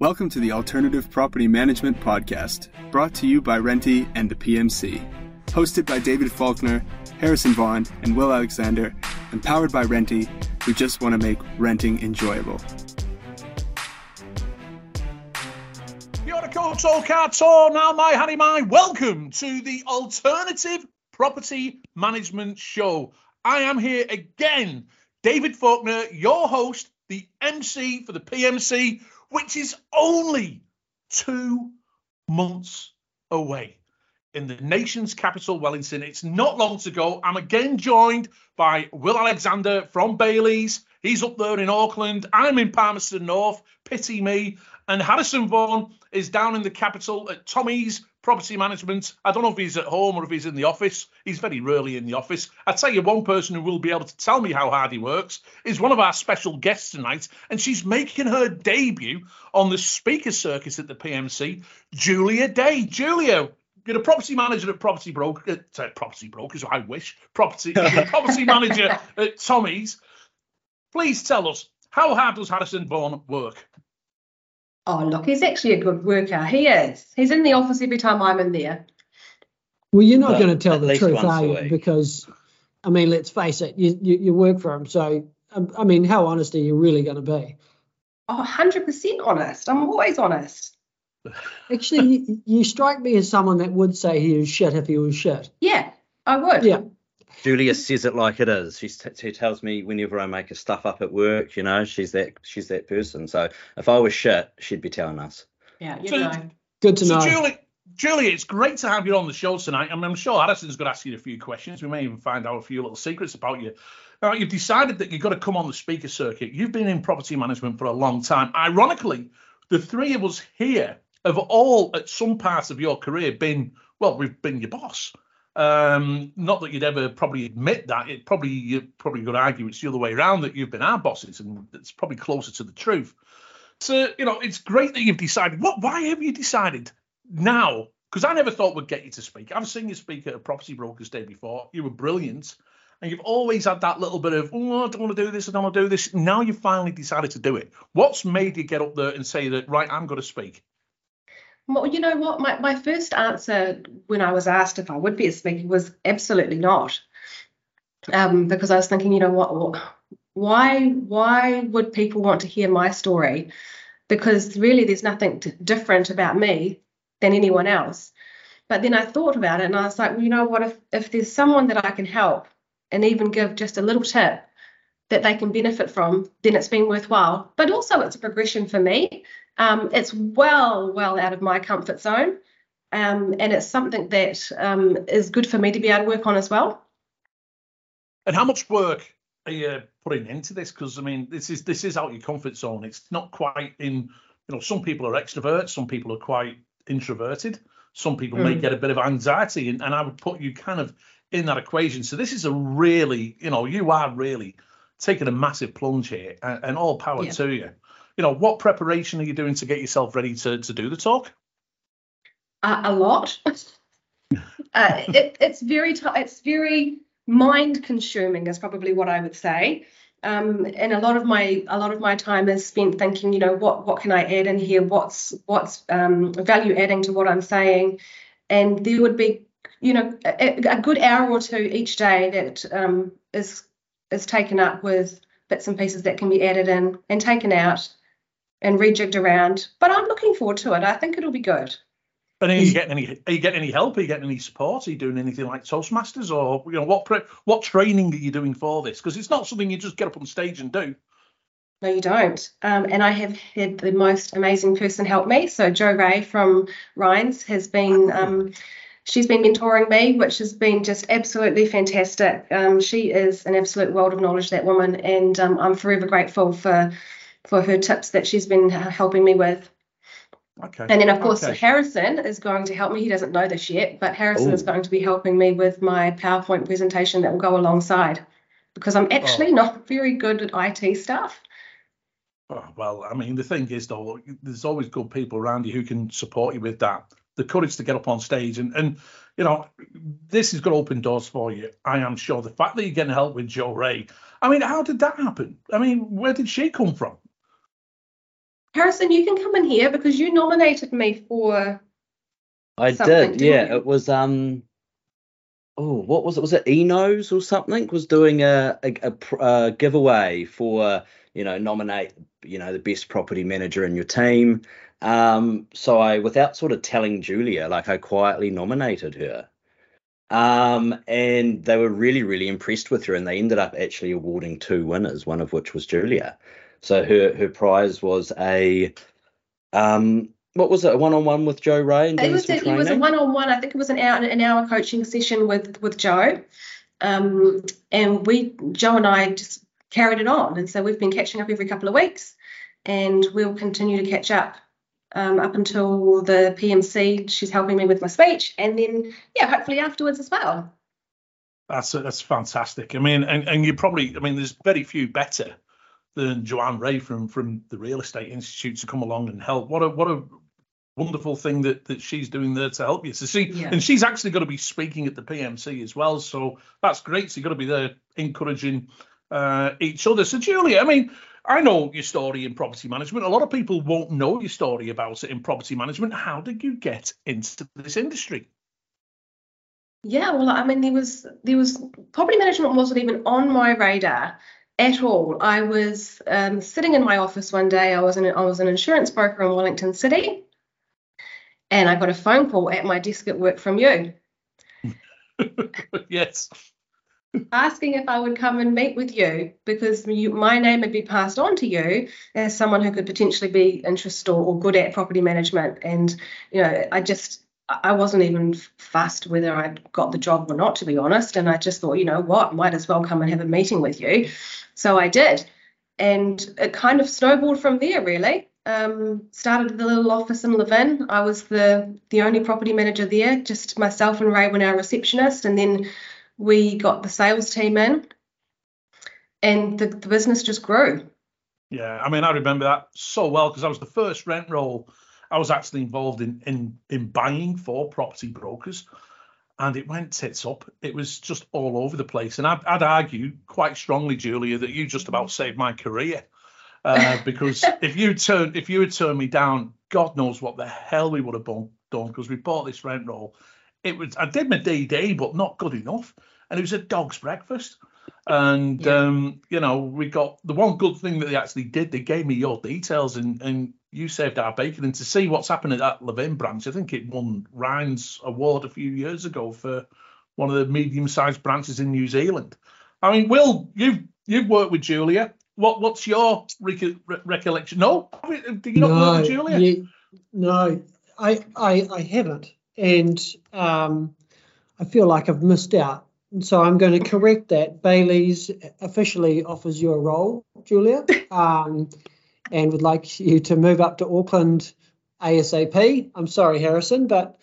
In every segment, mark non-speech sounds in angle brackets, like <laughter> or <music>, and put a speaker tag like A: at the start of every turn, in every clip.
A: Welcome to the Alternative Property Management Podcast, brought to you by Renty and the PMC. Hosted by David Faulkner, Harrison Vaughan, and Will Alexander, and powered by Renty, who just want to make renting enjoyable.
B: Yorko Tokato, now my honey my. Welcome to the Alternative Property Management Show. I am here again, David Faulkner, your host, the MC for the PMC, which is only two months away in the nation's capital, Wellington. It's not long to go. I'm again joined by Will Alexander from Bayleys. He's up there in Auckland. I'm in Palmerston North. Pity me. And Harrison Vaughan is down in the capital at Tommy's Property Management. I don't know if he's at home or if he's in the office. He's very rarely in the office. I tell you, one person who will be able to tell me how hard he works is one of our special guests tonight, and she's making her debut on the speaker circuit at the PMC, Julia Day. Julia, you're a property manager at Property Broker, uh, Property Brokers, I wish, property, property <laughs> manager at Tommy's. Please tell us, how hard does Harrison Vaughan work?
C: Oh, look, he's actually a good worker. He is. He's in the office every time I'm in there.
D: Well, you're not
E: Well,
D: going to tell the truth, are you? Because, I mean, let's face it, you, you, you work for him. So, um, I mean, how honest are you really going to be?
C: Oh, 100% honest. I'm always honest.
D: Actually, you, you strike me as someone that would say he was shit if he was shit.
C: Yeah, I would.
D: Yeah.
E: Julia says it like it is. She, t- she tells me whenever I make a stuff up at work, you know, she's that she's that person. So if I was shit, she'd be telling us.
C: Yeah, you
B: So-
C: know.
D: Good to
B: So,
D: know.
B: Julie, Julie, it's great to have you on the show tonight. I mean, I'm sure Harrison's going to ask you a few questions. We may even find out a few little secrets about you. Now, you've decided that you've got to come on the speaker circuit. You've been in property management for a long time. Ironically, the three of us here have all, at some part of your career, been well, we've been your boss. Um, not that you'd ever probably admit that. It probably you probably could argue it's the other way around that you've been our bosses, and it's probably closer to the truth. So you know, it's great that you've decided. What? Why have you decided now? Because I never thought we'd get you to speak. I've seen you speak at a property brokers day before. You were brilliant, and you've always had that little bit of, oh, I don't want to do this, I don't want to do this. Now you've finally decided to do it. What's made you get up there and say that, right, I'm going to speak?
C: Well, you know what? My, my first answer when I was asked if I would be a speaker was absolutely not. Um, because I was thinking, you know what, why why would people want to hear my story? Because really there's nothing t- different about me than anyone else. But then I thought about it and I was like, well, you know what, if if there's someone that I can help and even give just a little tip that they can benefit from, then it's been worthwhile. But also it's a progression for me. Um, it's well, well out of my comfort zone. Um, and it's something that um, is good for me to be able to work on as well.
B: And how much work are you putting into this? Because I mean, this is this is out your comfort zone. It's not quite in. You know, some people are extroverts, some people are quite introverted. Some people may
C: Mm.
B: get a bit of anxiety, and, and I would put you kind of in that equation. So this is a really, you know, you are really taking a massive plunge here, and, and all power
C: Yeah.
B: to you. You know, what preparation are you doing to get yourself ready to to do the talk?
C: A lot. <laughs> uh, it, it's very ti it's very mind consuming is probably what I would say. Um, and a lot of my a lot of my time is spent thinking, you know, what what can I add in here? What's what's um, value adding to what I'm saying? And there would be, you know, a, a good hour or two each day that um, is is taken up with bits and pieces that can be added in and taken out and rejigged around. But I'm looking forward to it. I think it'll be good.
B: And are you getting any? Are you getting any help? Are you getting any support? Are you doing anything like Toastmasters, or you know, what pre- what training are you doing for this? Because it's not something you just get up on stage and do.
C: No, you don't. Um, and I have had the most amazing person help me. So Jo Rae from REINZ has been, um, she's been mentoring me, which has been just absolutely fantastic. Um, she is an absolute world of knowledge, that woman, and um, I'm forever grateful for for her tips that she's been helping me with.
B: Okay.
C: And then, of course,
B: Okay.
C: Harrison is going to help me. He doesn't know this yet, but Harrison
E: Ooh.
C: is going to be helping me with my PowerPoint presentation that will go alongside because I'm oh. actually
B: Oh.
C: not very good at IT stuff.
B: Oh, well, I mean, the thing is, though, there's always good people around you who can support you with that. The courage to get up on stage and, and you know, this is going to open doors for you. I am sure. The fact that you're getting help with Jo Rae. I mean, how did that happen? I mean, where did she come from?
C: Harrison, you can come in here because you nominated me for.
E: I did, yeah.
C: you?
E: It was um oh, what was it? Was it Enos or something? Was doing a a, a, a giveaway for you know nominate you know the best property manager in your team. Um, so I, without sort of telling Julia, like I quietly nominated her. Um, and they were really, really impressed with her, and they ended up actually awarding two winners, one of which was Julia. So her her prize was a um, what was it? A one-on-one with Jo Rae and
C: It was a, it was a one-on-one. I think it was an hour an hour coaching session with with Jo, um, and we Jo and I just carried it on, and so we've been catching up every couple of weeks, and we'll continue to catch up um, up until the PMC. She's helping me with my speech, and then yeah, hopefully afterwards as well.
B: That's that's fantastic. I mean, and, and you probably, I mean, there's very few better than Joanne Rae from from the Real Estate Institute to come along and help. What a what a wonderful thing that that she's doing there to help you. So she
C: Yeah.
B: and she's actually going to be speaking at the PMC as well. So that's great. So you've got to be there encouraging uh, each other. So Julia, I mean. I know your story in property management. A lot of people won't know your story about it in property management. How did you get into this industry?
C: Yeah, well, I mean, there was there was property management wasn't even on my radar at all. I was um, sitting in my office one day. I was an I was an insurance broker in Wellington City, and I got a phone call at my desk at work from you <laughs>
B: yes.
C: asking if I would come and meet with you because you, my name had been passed on to you as someone who could potentially be interested or, or good at property management. And you know, I just I wasn't even fussed whether I got the job or not, to be honest. And I just thought, you know what, might as well come and have a meeting with you. So I did, and it kind of snowballed from there, really. Um, started the little office in Levin. I was the the only property manager there, just myself and Ray were our receptionist, and then we got the sales team in, and the, the business just grew.
B: Yeah, I mean, I remember that so well because I was the first rent roll I was actually involved in in in buying for property brokers, and it went tits up. It was just all over the place, and I'd, I'd argue quite strongly, Julia, that you just about saved my career. Uh, <laughs> because if you turned if you had turned me down, God knows what the hell we would have done done because we bought this rent roll. It was I did my DD, but not good enough, and it was a dog's breakfast. And
C: Yeah.
B: um, you know, we got the one good thing that they actually did. They gave me your details, and and you saved our bacon. And to see what's happened at that Levin branch, I think it won REINZ award a few years ago for one of the medium-sized branches in New Zealand. I mean, Will, you've you've worked with Julia. What what's your re- recollection? No, do you not work with Julia?
D: you- no, I, I, I haven't, and um, I feel like I've missed out. So I'm going to correct that. Bayleys officially offers you a role, Julia, <laughs> um, and would like you to move up to Auckland ASAP. I'm sorry, Harrison, but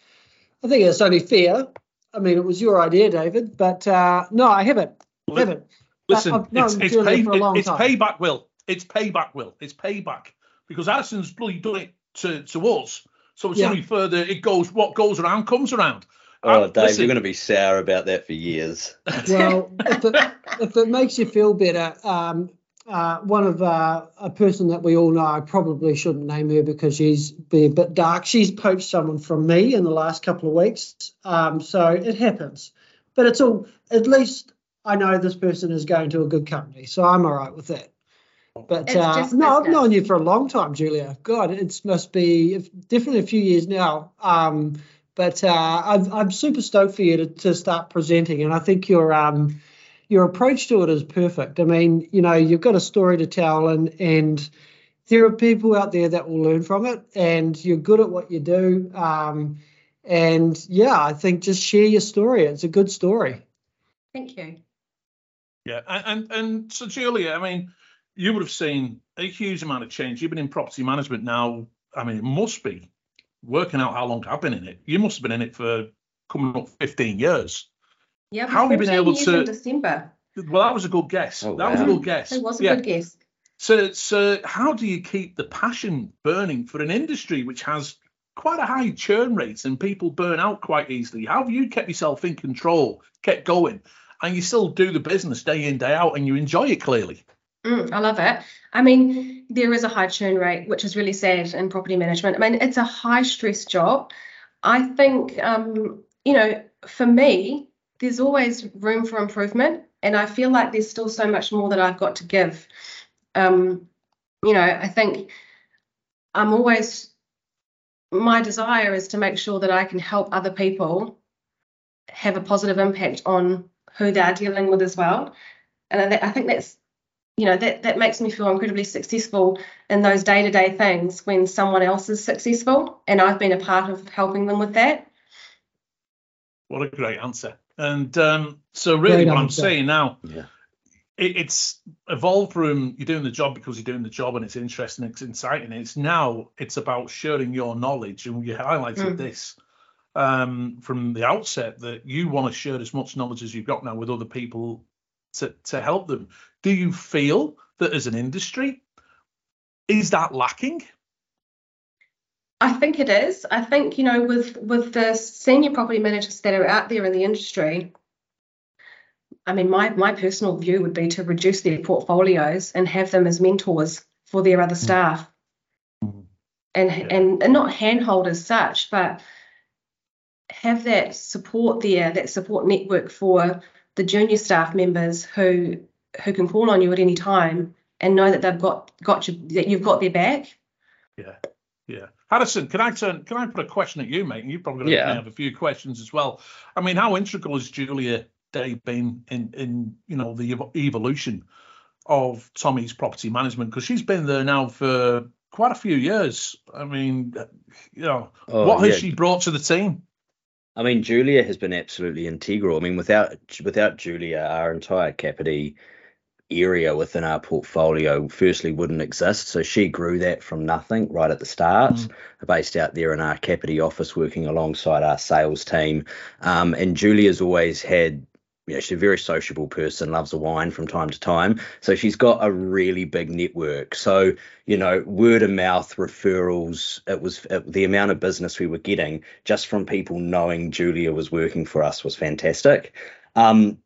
D: I think it's only fair. I mean, it was your idea, David, but uh, no, I haven't.
B: Li-
D: haven't.
B: Listen,
D: I've known
B: it's, it's, pay,
D: for a long
B: it's
D: time.
B: payback, Will. It's payback, Will. It's payback because Harrison's bloody done it to, to us. So it's
D: Yeah.
B: only further. It goes. What goes around comes around.
E: Oh,
B: Uh,
E: Dave,
B: listen,
E: you're going to be sour about that for years.
D: Well, <laughs> if it, if it makes you feel better, um, uh, one of uh, a person that we all know, I probably shouldn't name her because she's be a bit dark. She's poached someone from me in the last couple of weeks, um, so it happens. But it's all at least I know this person is going to a good company, so I'm all right with that. But uh, no, I've known you for a long time, Julia. God, it must be definitely a few years now. Um, but uh, I'm, I'm super stoked for you to, to start presenting, and I think your um, your approach to it is perfect. I mean, you know, you've got a story to tell, and and there are people out there that will learn from it, and you're good at what you do. Um, and yeah, I think just share your story. It's a good story.
C: Thank you.
B: Yeah, and, and and so Julia, I mean, you would have seen a huge amount of change. You've been in property management now. I mean, it must be working out how long I've been in it. You must have been in it for coming up 15 years.
C: Yeah,
B: How have you been able
C: years
B: to-
C: in December.
B: Well, that was a good guess.
E: Oh,
B: that was a good guess.
C: It was a
B: yeah.
C: good guess.
B: So, so how do you keep the passion burning for an industry which has quite a high churn rate and people burn out quite easily? How have you kept yourself in control, kept going, and you still do the business day in day out, and you enjoy it clearly?
C: Mm, I love it. I mean, there is a high churn rate, which is really sad in property management. I mean, it's a high stress job. I think, um, you know, for me, there's always room for improvement, and I feel like there's still so much more that I've got to give. Um, you know, I think I'm always my desire is to make sure that I can help other people have a positive impact on who they're dealing with as well. And I think that's you know that that makes me feel incredibly successful in those day-to-day things when someone else is successful and I've been a part of helping them with that.
B: What a great answer. And um, so really
D: Great
B: what I'm
D: answer.
B: saying now,
E: Yeah.
B: it, it's evolved from you're doing the job because you're doing the job and it's interesting, it's exciting. It's now it's about sharing your knowledge, and you highlighted
C: Mm.
B: this um, from the outset that you want to share as much knowledge as you've got now with other people to to help them. Do you feel that as an industry is that lacking?
C: I think it is. I think you know with with the senior property managers that are out there in the industry. I mean, my my personal view would be to reduce their portfolios and have them as mentors for their other staff,
B: Mm.
C: and
B: Yeah.
C: and and not handhold as such, but have that support there, that support network for the junior staff members who who can call on you at any time and know that they've got got you that you've got their back.
B: Yeah, yeah. Harrison, can I turn? Can I put a question at you, mate? And you've probably
E: Yeah.
B: have a few questions as well. I mean, how integral has Julia Day been in in you know the evo- evolution of Tommy's property management? Because she's been there now for quite a few years. I mean, you know,
E: Oh,
B: what has
E: yeah.
B: she brought to the team?
E: I mean, Julia has been absolutely integral. I mean, without without Julia, our entire Kapiti area within our portfolio firstly wouldn't exist. So she grew that from nothing right at the start,
B: Mm.
E: based out there in our Kapiti office, working alongside our sales team. Um, and Julia's always had. You know, she's a very sociable person, loves a wine from time to time. So she's got a really big network. So, you know, word of mouth referrals, it was it, the amount of business we were getting just from people knowing Julia was working for us was fantastic. Um,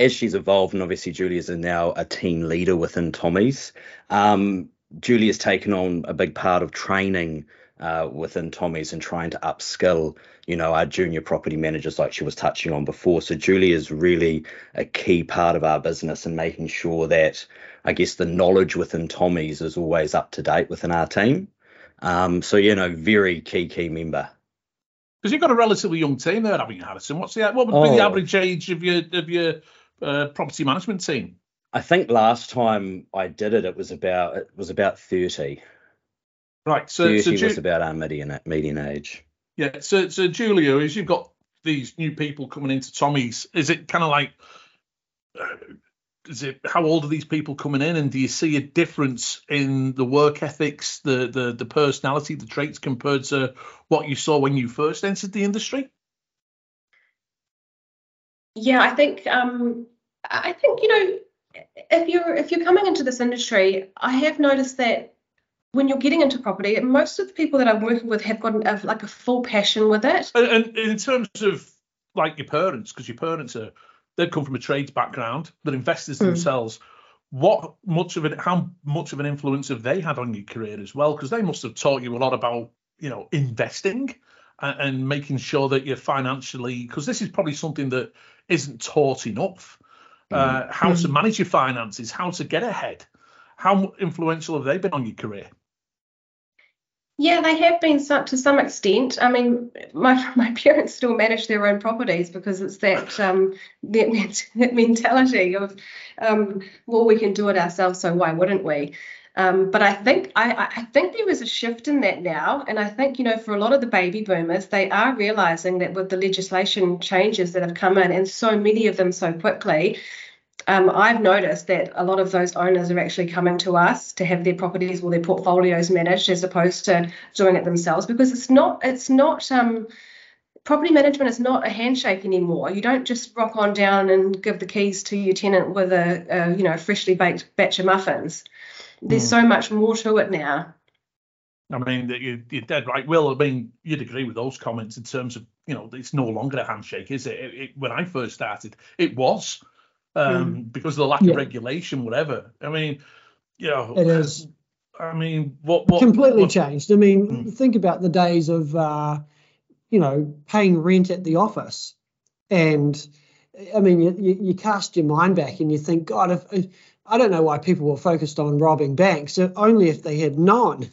E: as she's evolved, and obviously Julia's now a team leader within Tommy's, um, Julia's taken on a big part of training uh, within Tommy's and trying to upskill, you know, our junior property managers, like she was touching on before. So Julia is really a key part of our business and making sure that, I guess, the knowledge within Tommy's is always up to date within our team. Um, so you know, very key key member.
B: Because you've got a relatively young team there, haven't you, Harrison? What's the what would be the
E: Oh.
B: average age of your of your uh, property management team?
E: I think last time I did it, it was about it was about thirty.
B: Right. So,
E: Thirty
B: so Ju-
E: was about our median median age.
B: Yeah. So, so Julia, as you've got these new people coming into Tommy's, is it kind of like, uh, is it how old are these people coming in, and do you see a difference in the work ethics, the the the personality, the traits compared to what you saw when you first entered the industry?
C: Yeah, I think um, I think you know if you're if you're coming into this industry, I have noticed that when you're getting into property, most of the people that I'm working with have got have like a full passion with it.
B: And, and in terms of like your parents, because your parents are they've come from a trades background, they're investors
C: Mm.
B: themselves. What much of it? How much of an influence have they had on your career as well? Because they must have taught you a lot about you know investing and, and making sure that you're financially. Because this is probably something that isn't taught enough. Uh, how to
C: Mm.
B: manage your finances, how to get ahead. How influential have they been on your career?
C: Yeah, they have been some, to some extent. I mean, my <laughs> my parents still manage their own properties because it's that um that, <laughs> that mentality of um well we can do it ourselves, so why wouldn't we? Um, but I think I, I think there is a shift in that now, and I think you know for a lot of the baby boomers, they are realizing that with the legislation changes that have come in, and so many of them so quickly, um, I've noticed that a lot of those owners are actually coming to us to have their properties or their portfolios managed as opposed to doing it themselves because it's not it's not um, property management is not a handshake anymore. You don't just rock on down and give the keys to your tenant with a, a you know freshly baked batch of muffins. There's so much more to it now.
B: I mean, you, you're dead right. Will, I mean, you'd agree with those comments in terms of, you know, it's no longer a handshake, is it? It, it? When I first started, it was. um,
D: Mm.
B: because of the lack
D: Yeah.
B: of regulation, whatever. I mean, you know,
D: It is.
B: I mean, what what
D: completely
B: what-
D: changed. I mean,
B: Hmm.
D: think about the days of, uh, you know, paying rent at the office, and I mean, you, you, you cast your mind back and you think, God, if, if I don't know why people were focused on robbing banks, only if they had known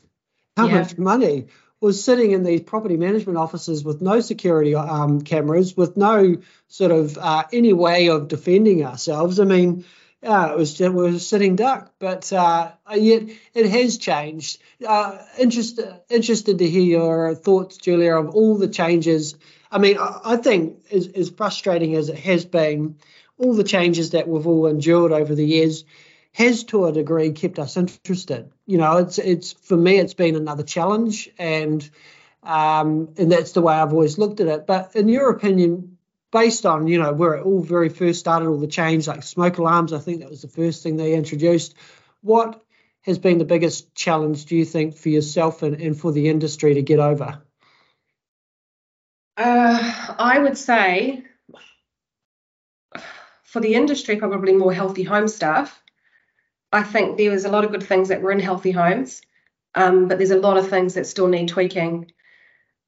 D: how
C: Yeah.
D: much money was sitting in these property management offices with no security um, cameras, with no sort of uh, any way of defending ourselves. I mean, uh, it was just, we were sitting duck, but uh, yet it has changed. Uh, interest, interested to hear your thoughts, Julia, of all the changes. I mean, I, I think as, as frustrating as it has been, all the changes that we've all endured over the years has to a degree kept us interested. You know, it's it's for me it's been another challenge and um and that's the way I've always looked at it. But in your opinion, based on, you know, where it all very first started, all the change, like smoke alarms, I think that was the first thing they introduced. What has been the biggest challenge, do you think, for yourself and, and for the industry to get over?
C: Uh, I would say for the industry, probably more healthy home stuff. I think there was a lot of good things that were in healthy homes, um, but there's a lot of things that still need tweaking.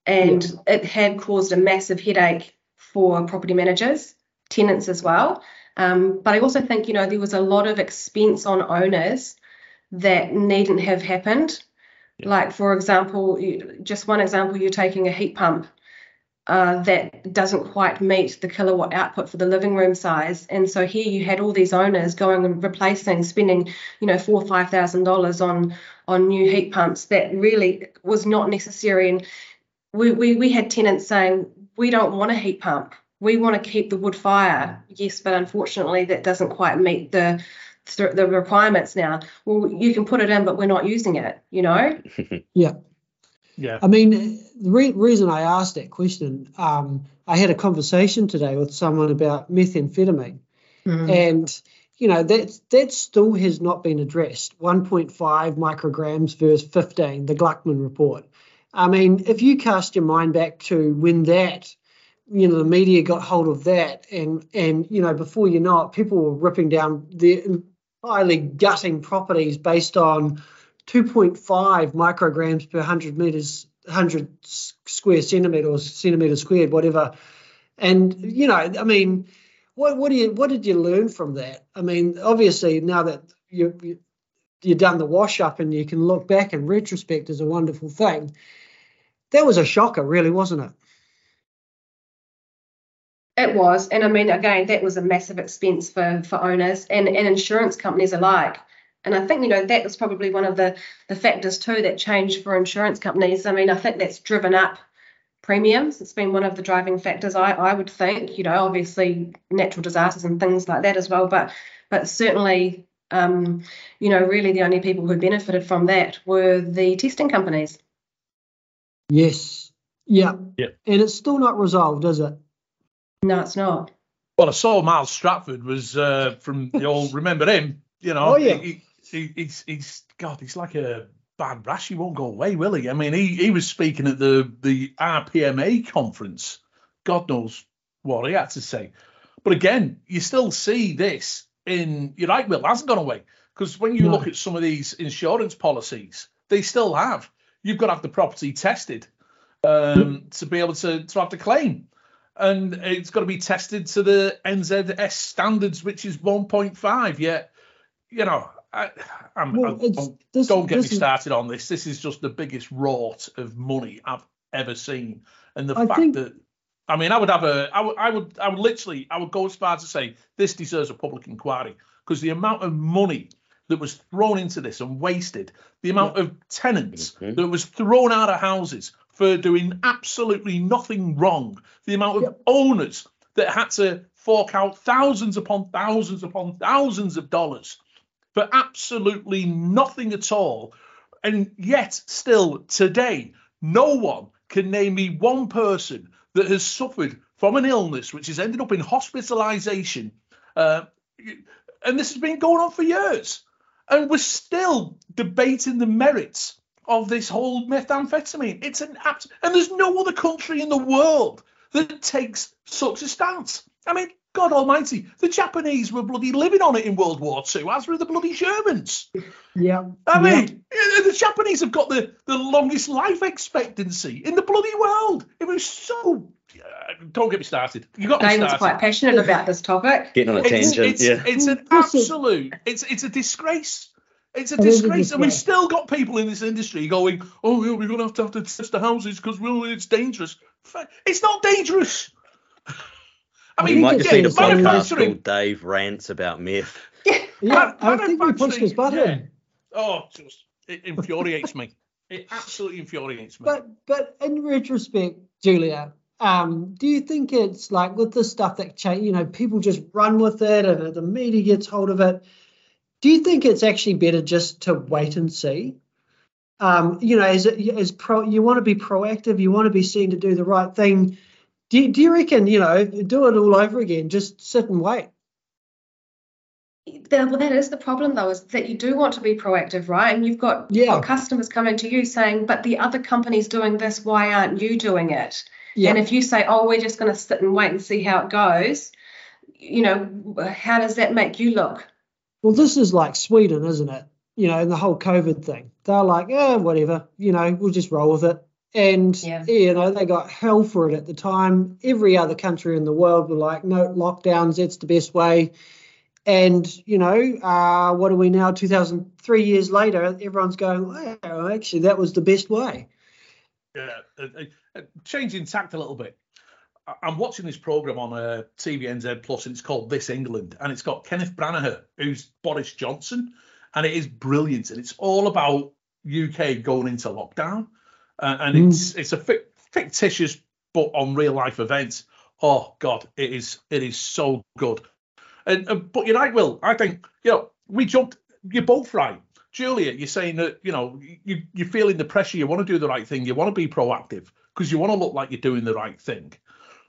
C: And it had caused a massive headache for property managers, tenants as well. Um, but I also think, you know, there was a lot of expense on owners that needn't have happened. Like, for example, just one example, you're taking a heat pump uh, that doesn't quite meet the kilowatt output for the living room size. And so here you had all these owners going and replacing, spending, you know, four or five thousand dollars on on new heat pumps that really was not necessary. And we, we we had tenants saying, we don't want a heat pump. We want to keep the wood fire. Yes, but unfortunately that doesn't quite meet the the requirements now. Well, you can put it in, but we're not using it, you know? <laughs>
B: Yeah.
D: I mean, the re- reason I asked that question, um, I had a conversation today with someone about methamphetamine, and you know that that still has not been addressed. 1.5 micrograms versus 15, the Gluckman report. I mean, if you cast your mind back to when that, you know, the media got hold of that, and and you know, before you know it, people were ripping down the highly gutting properties based on 2.5 micrograms per 100 meters, 100 square centimeter or centimeter squared, whatever. And you know, I mean, what what do you what did you learn from that? I mean, obviously now that you, you you've done the wash up and you can look back in retrospect is a wonderful thing. That was a shocker, really, wasn't it?
C: It was, and I mean, again, that was a massive expense for for owners and and insurance companies alike. And I think you know that was probably one of the the factors too that changed for insurance companies. I mean, I think that's driven up premiums. It's been one of the driving factors. I I would think, you know, obviously natural disasters and things like that as well, but but certainly. Um, you know, really the only people who benefited from that were the testing companies.
D: Yes. Yeah.
B: Yeah.
D: And it's still not resolved, is it?
C: No, it's not.
B: Well, I saw Miles Stratford was uh, from the old. remember him? You know,
D: Oh, yeah.
B: he, he, he's he's God, he's like a bad rash. He won't go away, will he? I mean, he he was speaking at the the RPMA conference. God knows what he had to say. But again, you still see this in. You're right, Will. Hasn't gone away because when you
D: No.
B: look at some of these insurance policies, they still have. You've got to have the property tested um, to be able to to have the claim and it's got to be tested to the NZS standards, which is 1.5. Yet, you know, I, I'm,
D: Well,
B: I-
D: it's,
B: don't,
D: this,
B: don't get
D: this
B: me
D: is-
B: started on this. This is just the biggest rot of money I've ever seen, and the
D: I
B: fact
D: think-
B: that. I mean, I would have a, I would, I would, I would literally, I would go as far as to say this deserves a public inquiry because the amount of money that was thrown into this and wasted, the amount of tenants
E: Mhm.
B: that was thrown out of houses for doing absolutely nothing wrong, the amount of
D: Yep.
B: owners that had to fork out thousands upon thousands upon thousands of dollars for absolutely nothing at all. And yet, still today, no one can name me one person that has suffered from an illness which has ended up in hospitalization. Uh, and this has been going on for years. And we're still debating the merits of this whole methamphetamine. It's an abs- and there's no other country in the world that takes such a stance. I mean, God Almighty, the Japanese were bloody living on it in World War II, as were the bloody Germans.
D: Yeah.
B: I mean, yeah, the Japanese have got the, the longest life expectancy in the bloody world. It was so. Uh, don't get me started. You got me
C: Damon's
B: started.
C: quite passionate about this topic.
E: Getting on a
B: It's,
E: tangent.
B: it's,
E: yeah.
B: it's an
D: Well, this is-
B: absolute. It's it's a disgrace. It's a
D: It is a
B: disgrace, and we've still got people in this industry going, "Oh, yeah, we're going to have to have to test the houses because well, it's dangerous." It's not dangerous. I
E: we
B: mean,
E: might
D: think
E: just
D: it's
E: need a
D: the same
E: podcast
B: manufacturing.
E: called Dave rants about meth. <laughs>
D: Yeah,
B: Man-
D: I think we pushed his
B: manufacturing,
D: button.
B: Oh, just it infuriates me. It absolutely infuriates me.
D: But but in retrospect, Julia, um, do you think it's like with the stuff that change, you know, people just run with it and the media gets hold of it? Do you think it's actually better just to wait and see? Um, you know, as as pro, you want to be proactive, you want to be seen to do the right thing. Do you, do you reckon, you know, do it all over again? Just sit and wait.
C: That, well, that is the problem, though, is that you do want to be proactive, right? And you've got,
D: Yeah.
C: customers coming to you saying, but the other company's doing this, why aren't you doing it?
D: Yeah.
C: And if you say, oh, we're just going to sit and wait and see how it goes, you know, how does that make you look?
D: Well, this is like Sweden, isn't it? You know, and the whole COVID thing. They're like, yeah, whatever, you know, we'll just roll with it. And,
C: Yeah.
D: you know, they got hell for it at the time. Every other country in the world were like, no, lockdowns, that's the best way. And, you know, uh, what are we now? 2003 years later, everyone's going, wow, actually, that was the best way.
B: Yeah, uh, uh, uh, changing tact a little bit. I- I'm watching this program on uh, TVNZ Plus, and it's called This England, and it's got Kenneth Branagh, who's Boris Johnson, and it is brilliant, and it's all about UK going into lockdown, uh, and
D: Mm.
B: it's it's a fic- fictitious but on real life events. Oh God, it is it is so good. And uh, but you're right, Will. I think you know we jumped. You're both right. Julia, you're saying that you know you you're feeling the pressure. You want to do the right thing. You want to be proactive because you want to look like you're doing the right thing.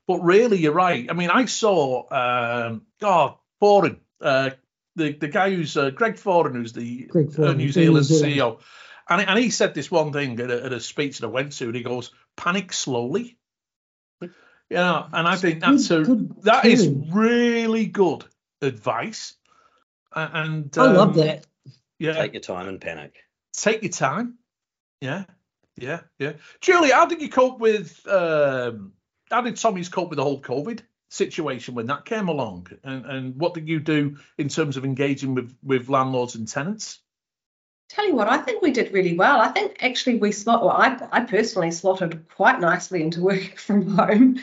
B: But really, you're right. I mean, I saw um, God Foran, uh, the the guy who's uh, Greg Foran, who's the uh, New Zealand. CEO, and and he said this one thing at a, at a speech that I went to, and he goes, "Panic slowly." You know, and I think that's
D: Good-
B: a
D: good
B: that is really good advice. A- And
D: I love
B: um,
D: that.
B: Yeah,
E: Take your time and panic.
B: take your time. Yeah, yeah, yeah. Julie, how did you cope with? Um, how did Tommy's cope with the whole COVID situation when that came along? And and what did you do in terms of engaging with with landlords and tenants?
C: Tell you what, I think we did really well. I think actually we slot, well, I, I personally slotted quite nicely into working <laughs> from home.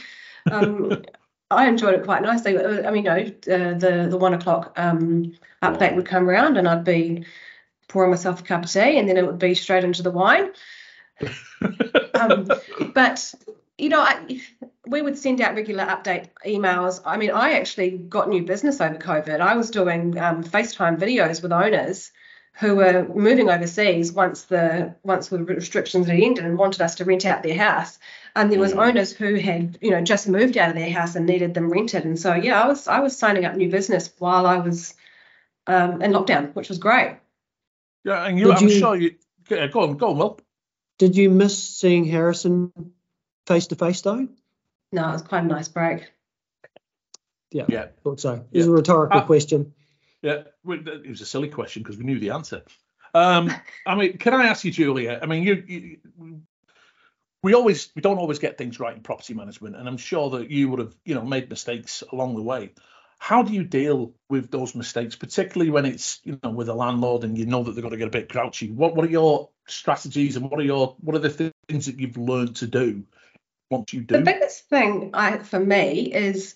C: Um, I enjoyed it quite nicely. Uh, I mean, you know, uh, the the one o'clock um, update would come around, and I'd be pouring myself a cup of tea, and then it would be straight into the wine. um, <laughs> but you know, I, we would send out regular update emails. I mean, I actually got new business over COVID. I was doing um, FaceTime videos with owners who were moving overseas once the once the restrictions had ended and wanted us to rent out their house. And there was
E: Mm.
C: owners who had, you know, just moved out of their house and needed them rented. And so yeah, I was I was signing up new business while I was um, in lockdown, which was great.
B: Yeah, and you,
D: Did
B: I'm
D: you-
B: sure you yeah, go on, go on, Will.
D: Did you miss seeing Harrison face to face though?
C: No, it was quite a nice break.
D: Yeah,
B: Yeah.
D: thought so. It was a rhetorical
B: Uh,
D: question.
B: Yeah, it was a silly question because we knew the answer. Um, I mean, can I ask you, Julia? I mean, you, you, we always we don't always get things right in property management, and I'm sure that you would have you know made mistakes along the way. How do you deal with those mistakes, particularly when it's you know with a landlord and you know that they're going to get a bit grouchy? What what are your strategies and what are your what are the things that you've learned to do once you
C: The biggest thing I, for me is,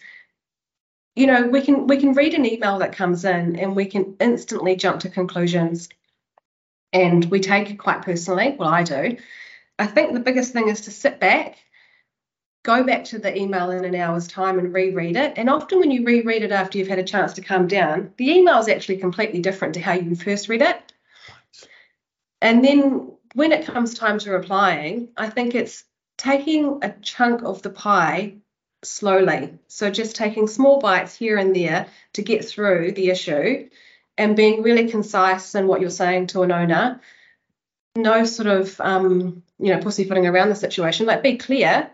C: you know, we can we can read an email that comes in and we can instantly jump to conclusions, and we take it quite personally. Well, I do. I think the biggest thing is to sit back, go back to the email in an hour's time and reread it. And often when you reread it after you've had a chance to calm down, the email is actually completely different to how you first read it. And then when it comes time to replying, I think it's taking a chunk of the pie slowly. So just taking small bites here and there to get through the issue and being really concise in what you're saying to an owner. No sort of um, you know, pussyfooting around the situation. Like be clear,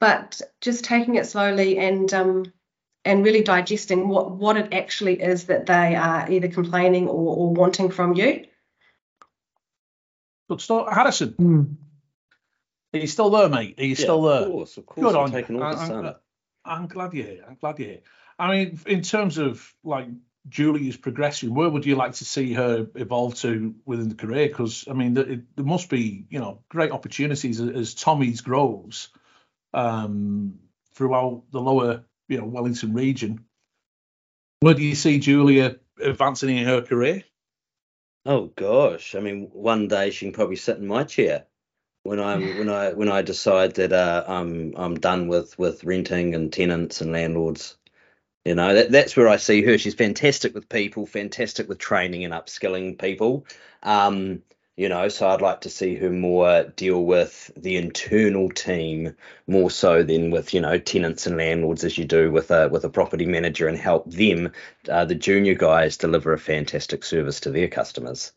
C: but just taking it slowly and um and really digesting what what it actually is that they are either complaining or, or wanting from you.
B: Good stuff. Harrison,
D: Hmm.
B: Are you still there, mate? Are you
E: Yeah,
B: still there?
E: Of course, of course.
B: Good
E: I'm
B: on you.
E: all
B: I-
E: sun.
B: I'm, I'm glad you're here. I'm glad you're here. I mean, in terms of like Julia's progression, where would you like to see her evolve to within the career? Because I mean, there, there must be you know great opportunities as, as Tommy's grows um, throughout the lower you know Wellington region. Where do you see Julia advancing in her career?
E: Oh gosh, I mean, one day she can probably sit in my chair when I'm when I when I decide that uh, I'm I'm done with with renting and tenants and landlords. You know, that that's where I see her. She's fantastic with people, fantastic with training and upskilling people. Um, you know, so I'd like to see her more deal with the internal team more so than with you know tenants and landlords as you do with a with a property manager and help them uh, the junior guys deliver a fantastic service to their customers.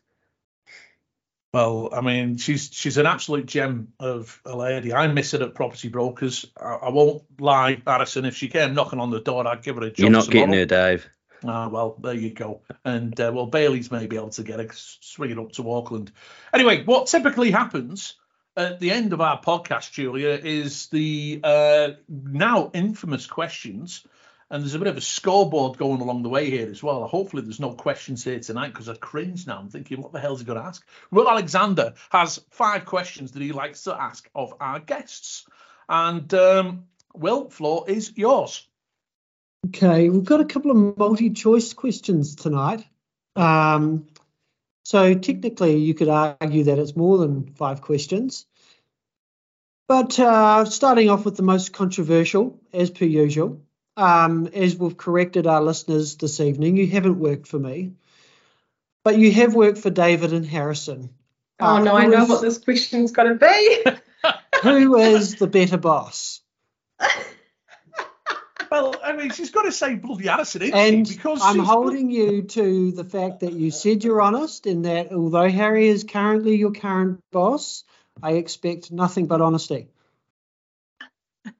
B: Well, I mean, she's she's an absolute gem of a lady. I miss her at Property Brokers. I, I won't lie, Harrison. If she came knocking on the door, I'd give her a job.
E: You're not getting her, Dave.
B: Ah, well, there you go. And uh, well, Bayleys may be able to get it, swing it up to Auckland. Anyway, what typically happens at the end of our podcast, Julia, is the uh, now infamous questions. And there's a bit of a scoreboard going along the way here as well. Hopefully, there's no questions here tonight because I cringe now. I'm thinking, what the hell's he going to ask? Will Alexander has five questions that he likes to ask of our guests. And um, Will, floor is yours.
D: Okay, we've got a couple of multi-choice questions tonight. Um, so technically, you could argue that it's more than five questions. But uh, starting off with the most controversial, as per usual, um, as we've corrected our listeners this evening, you haven't worked for me, but you have worked for David and Harrison.
C: Oh
D: Uh,
C: no, I know
D: is-
C: what this question's going to be. <laughs>
D: Who is the better boss? <laughs>
B: Well, I mean, she's got to say bloody Harrison, isn't
D: And
B: she? Because
D: I'm
B: she's
D: holding you to the fact that you said you're honest and that although Harry is currently your current boss, I expect nothing but honesty.
C: Do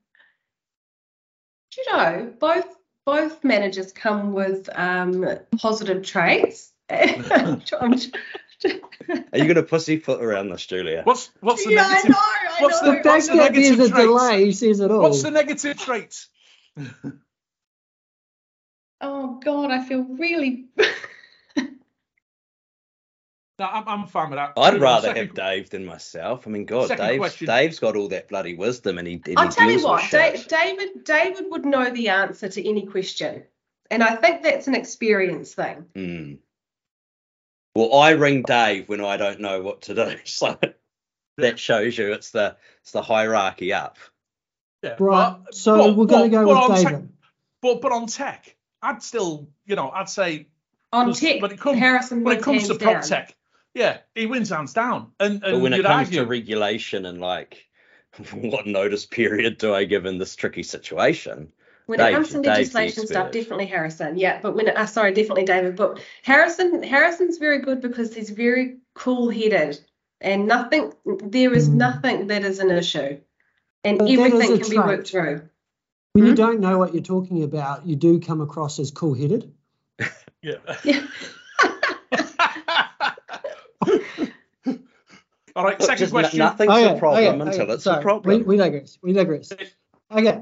C: you know both both managers come with um, positive traits? <laughs> I'm <laughs> tr-
E: Are you going to pussyfoot around this, Julia?
B: What's what's the
C: yeah, I
B: negative?
C: know. I
B: what's
C: know.
B: the-
D: The fact
B: the
D: that there's a
B: negative traits?
D: delay says it all.
B: What's the negative traits? <laughs>
C: Oh God, I feel really.
B: No, I'm, I'm fine with that.
E: I'd
B: Second-
E: rather
B: second-
E: have Dave than myself. I mean, God,
B: Second
E: Dave's,
B: question.
E: Dave's got all that bloody wisdom, and he. And
C: I'll
E: he
C: tell you
E: deals with
C: what, da- David. David would know the answer to any question, and I think that's an experience thing.
E: Hmm. Well, I ring Dave when I don't know what to do. <laughs> So that shows you it's the it's the hierarchy up.
B: Yeah,
D: Right.
B: but-
D: So
B: but-
D: we're going to go
B: but on
D: with
B: tech-
D: David.
B: but but on tech, I'd still, you know, I'd say
C: On tech,
B: when it comes- when it comes to prop
C: down.
B: tech, yeah, he wins hands down. And, and
E: But when it
B: you'd
E: comes
B: argue,
E: to regulation and like, <laughs> what notice period do I give in this tricky situation?
C: When
E: Dave-
C: it comes to
E: Dave's
C: legislation stuff,
E: expert.
C: definitely Harrison. Yeah, but when it, uh, sorry, definitely David. But Harrison, Harrison's very good because he's very cool-headed, and nothing. There is
D: Hmm.
C: nothing that is an issue, and
D: But
C: everything
D: a
C: can be worked through.
D: When you
C: Hmm?
D: don't know what you're talking about, you do come across as cool-headed. <laughs>
B: yeah. <laughs>
C: Yeah.
B: All right,
E: Look,
B: second
E: just no-
B: question.
E: nothing's
D: Okay,
E: a problem
D: okay,
E: until
D: okay,
E: it's
D: sorry,
E: a problem.
D: We, we digress. We digress. Okay.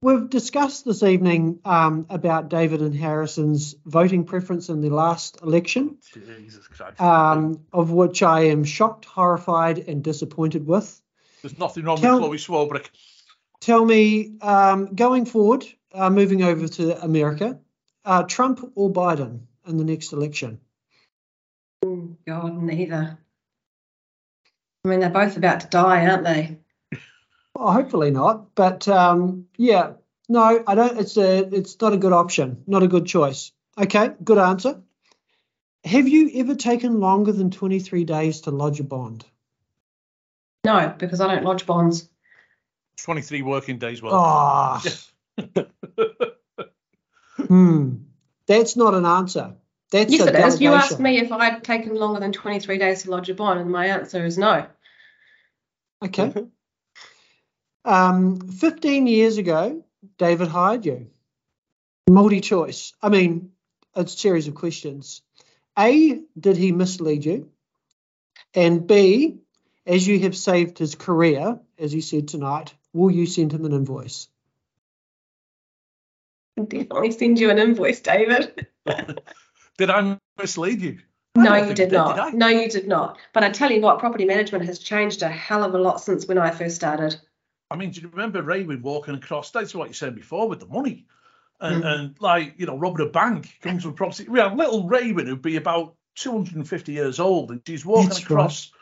D: We've discussed this evening um, about David and Harrison's voting preference in the last election,
B: Jesus Christ.
D: um, of which I am shocked, horrified, and disappointed with.
B: There's nothing wrong
D: tell-
B: with Chloe Swarbrick.
D: Tell me, um, going forward, uh, moving over to America, uh, Trump or Biden in the next election?
C: Oh, God, neither. I mean, they're both about to die, aren't they?
D: Well, hopefully not, but um, yeah, no, I don't. It's a, it's not a good option, not a good choice. Okay, good answer. Have you ever taken longer than 23 days to lodge a bond?
C: No, because I don't lodge bonds.
B: 23 working days. Well,
D: Oh, <laughs> hmm, that's not an answer. That's
C: yes,
D: a
C: it is. You asked me if I'd taken longer than 23 days to lodge a bond, and my answer is no.
D: Okay. Um, 15 years ago, David hired you. Multi choice. I mean, a series of questions. A, did he mislead you? And B, as you have saved his career, as you said tonight, will you send him an invoice?
C: I'll definitely send you an invoice, David. <laughs>
B: Did I mislead you? I
C: No, you
B: think
C: did
B: I
C: not.
B: I?
C: No, you did not. But I tell you what, property management has changed a hell of a lot since when I first started.
B: I mean, do you remember Raywin walking across? That's what you said before with the money. And,
D: Mm.
B: and like, you know, robbing a bank comes from property. We have little Raywin who'd be about 250 years old, and she's walking
D: That's right.
B: across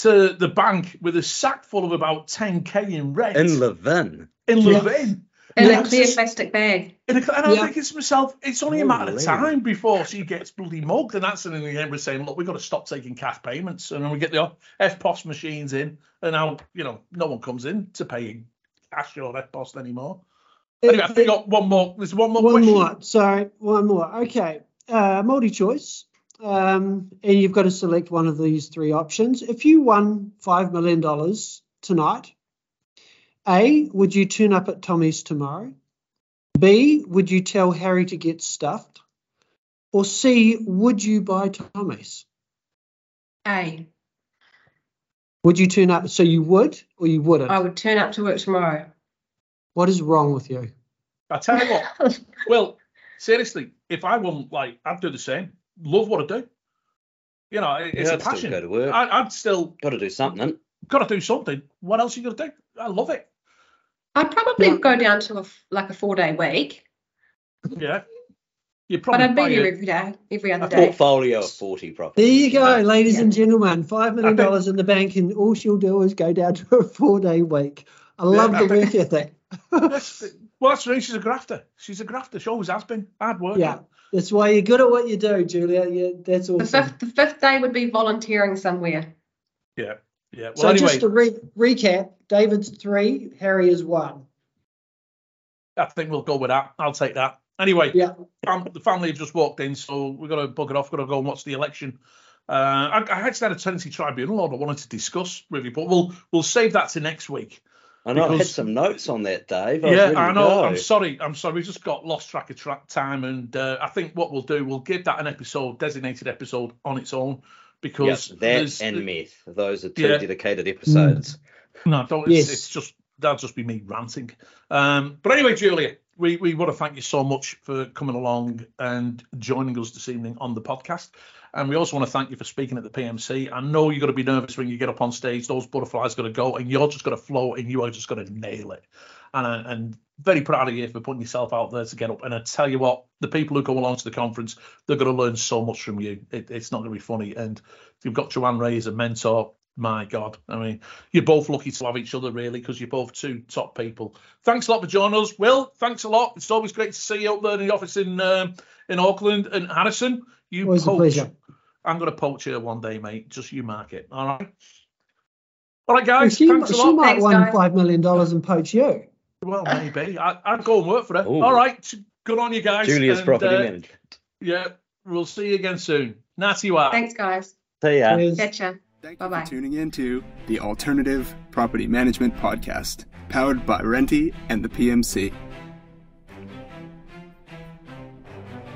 B: to the bank with a sack full of about 10k in rent
E: In Levin.
B: in
D: Yeah.
B: Levin.
C: In
B: Yeah,
C: a
B: it's
C: clear
B: just-
C: plastic bag.
B: And I- and I'm
D: Yeah.
B: thinking to myself, it's only a matter of time before she gets bloody mugged. And that's in the end, we're saying, look, we've got to stop taking cash payments. And then we get the EFTPOS machines in, and now, you know, no one comes in to pay cash or EFTPOS anymore. Anyway, I think I got one more. There's one more
D: one
B: question.
D: more. Sorry, one more. Okay. Uh, multi choice. Um, and you've got to select one of these three options. If you won $5 million tonight, A, would you turn up at Tommy's tomorrow? B, would you tell Harry to get stuffed? Or C, would you buy Tommy's?
C: A.
D: Would you turn up? So you would or you wouldn't?
C: I would turn up to work tomorrow.
D: What is wrong with you?
B: I tell you what. <laughs> well, seriously, if I won, like, I'd do the same. Love what I do. You know, it- it's
E: Yeah,
B: a
E: I'd still
B: passion.
E: go to work.
B: I, I'd still
E: Got to do something.
B: got to do something. What else are you going to do? I love it.
C: I'd probably
D: Yeah.
C: go down to a, f- like a four day week,
B: Yeah. You
C: but
B: probably
C: I'd be
B: buy
C: there
B: a-
C: every day, every other
E: A
C: day.
E: portfolio of 40 properties.
D: There you go, ladies
C: Yeah.
D: and gentlemen. Five million
B: I think-
D: dollars in the bank, and all she'll do is go down to a four-day week. I love
B: I
D: the
B: think-
D: work ethic.
B: That's, well, that's right. She's a grafter. She's a grafter. She always has been. Hard work.
D: Yeah, that's why you're good at what you do, Julia. Yeah, that's
C: The fifth, the fifth day would be volunteering somewhere.
B: Yeah. Yeah. Well,
D: so
B: anyway,
D: just to re- recap, David's three, Harry is one.
B: I think we'll go with that. I'll take that. Anyway,
D: Yeah.
B: um, the family have just walked in, so we've got to bug it off. Got to go and watch the election. Uh, I, I actually had a tenancy tribunal order I wanted to discuss with you, but we'll we'll save that to next week.
E: I know I had some notes on that, Dave. I
B: yeah, I know.
E: go.
B: I'm sorry. I'm sorry. We just got lost track of track time, and uh, I think what we'll do, we'll give that an episode, designated episode on its own,
E: Yes,
B: because
E: that
B: there's-
E: and meth. Those are two
B: Yeah.
E: dedicated episodes.
B: No, don't. It's,
D: Yes.
B: it's just that'll just be me ranting. Um, but anyway, Julia, we, we want to thank you so much for coming along and joining us this evening on the podcast. And we also want to thank you for speaking at the PMC. I know you're going to be nervous when you get up on stage; those butterflies are going to go, and you're just going to flow, and you are just going to nail it. And uh, and very proud of you for putting yourself out there to get up. And I tell you what, the people who come along to the conference, they're going to learn so much from you. It, it's not going to be funny. And you've got Joanne Rae as a mentor. My God, I mean, you're both lucky to have each other, really, because you're both two top people. Thanks a lot for joining us, Will. Thanks a lot. It's always great to see you up there in the office in um, in Auckland. And Harrison, you
D: Always a pleasure.
B: I'm going to poach you one day, mate. Just you mark it. All right. All right, guys.
D: she
B: thanks a
D: she
B: lot.
D: might
C: Thanks,
D: win
C: guys.
D: five million dollars and poach you.
B: Well, maybe. I, I'd go and work for her.
E: Ooh.
B: All right. Good on you guys.
E: Julia's
B: And,
E: property
B: uh,
E: management.
B: Yeah. We'll see you again soon. Natty wa.
C: Thanks, guys.
E: See ya.
D: Cheers.
C: Catch ya.
A: Thank
C: Bye-bye.
A: you for tuning in to the Alternative Property Management Podcast, powered by Renty and the PMC.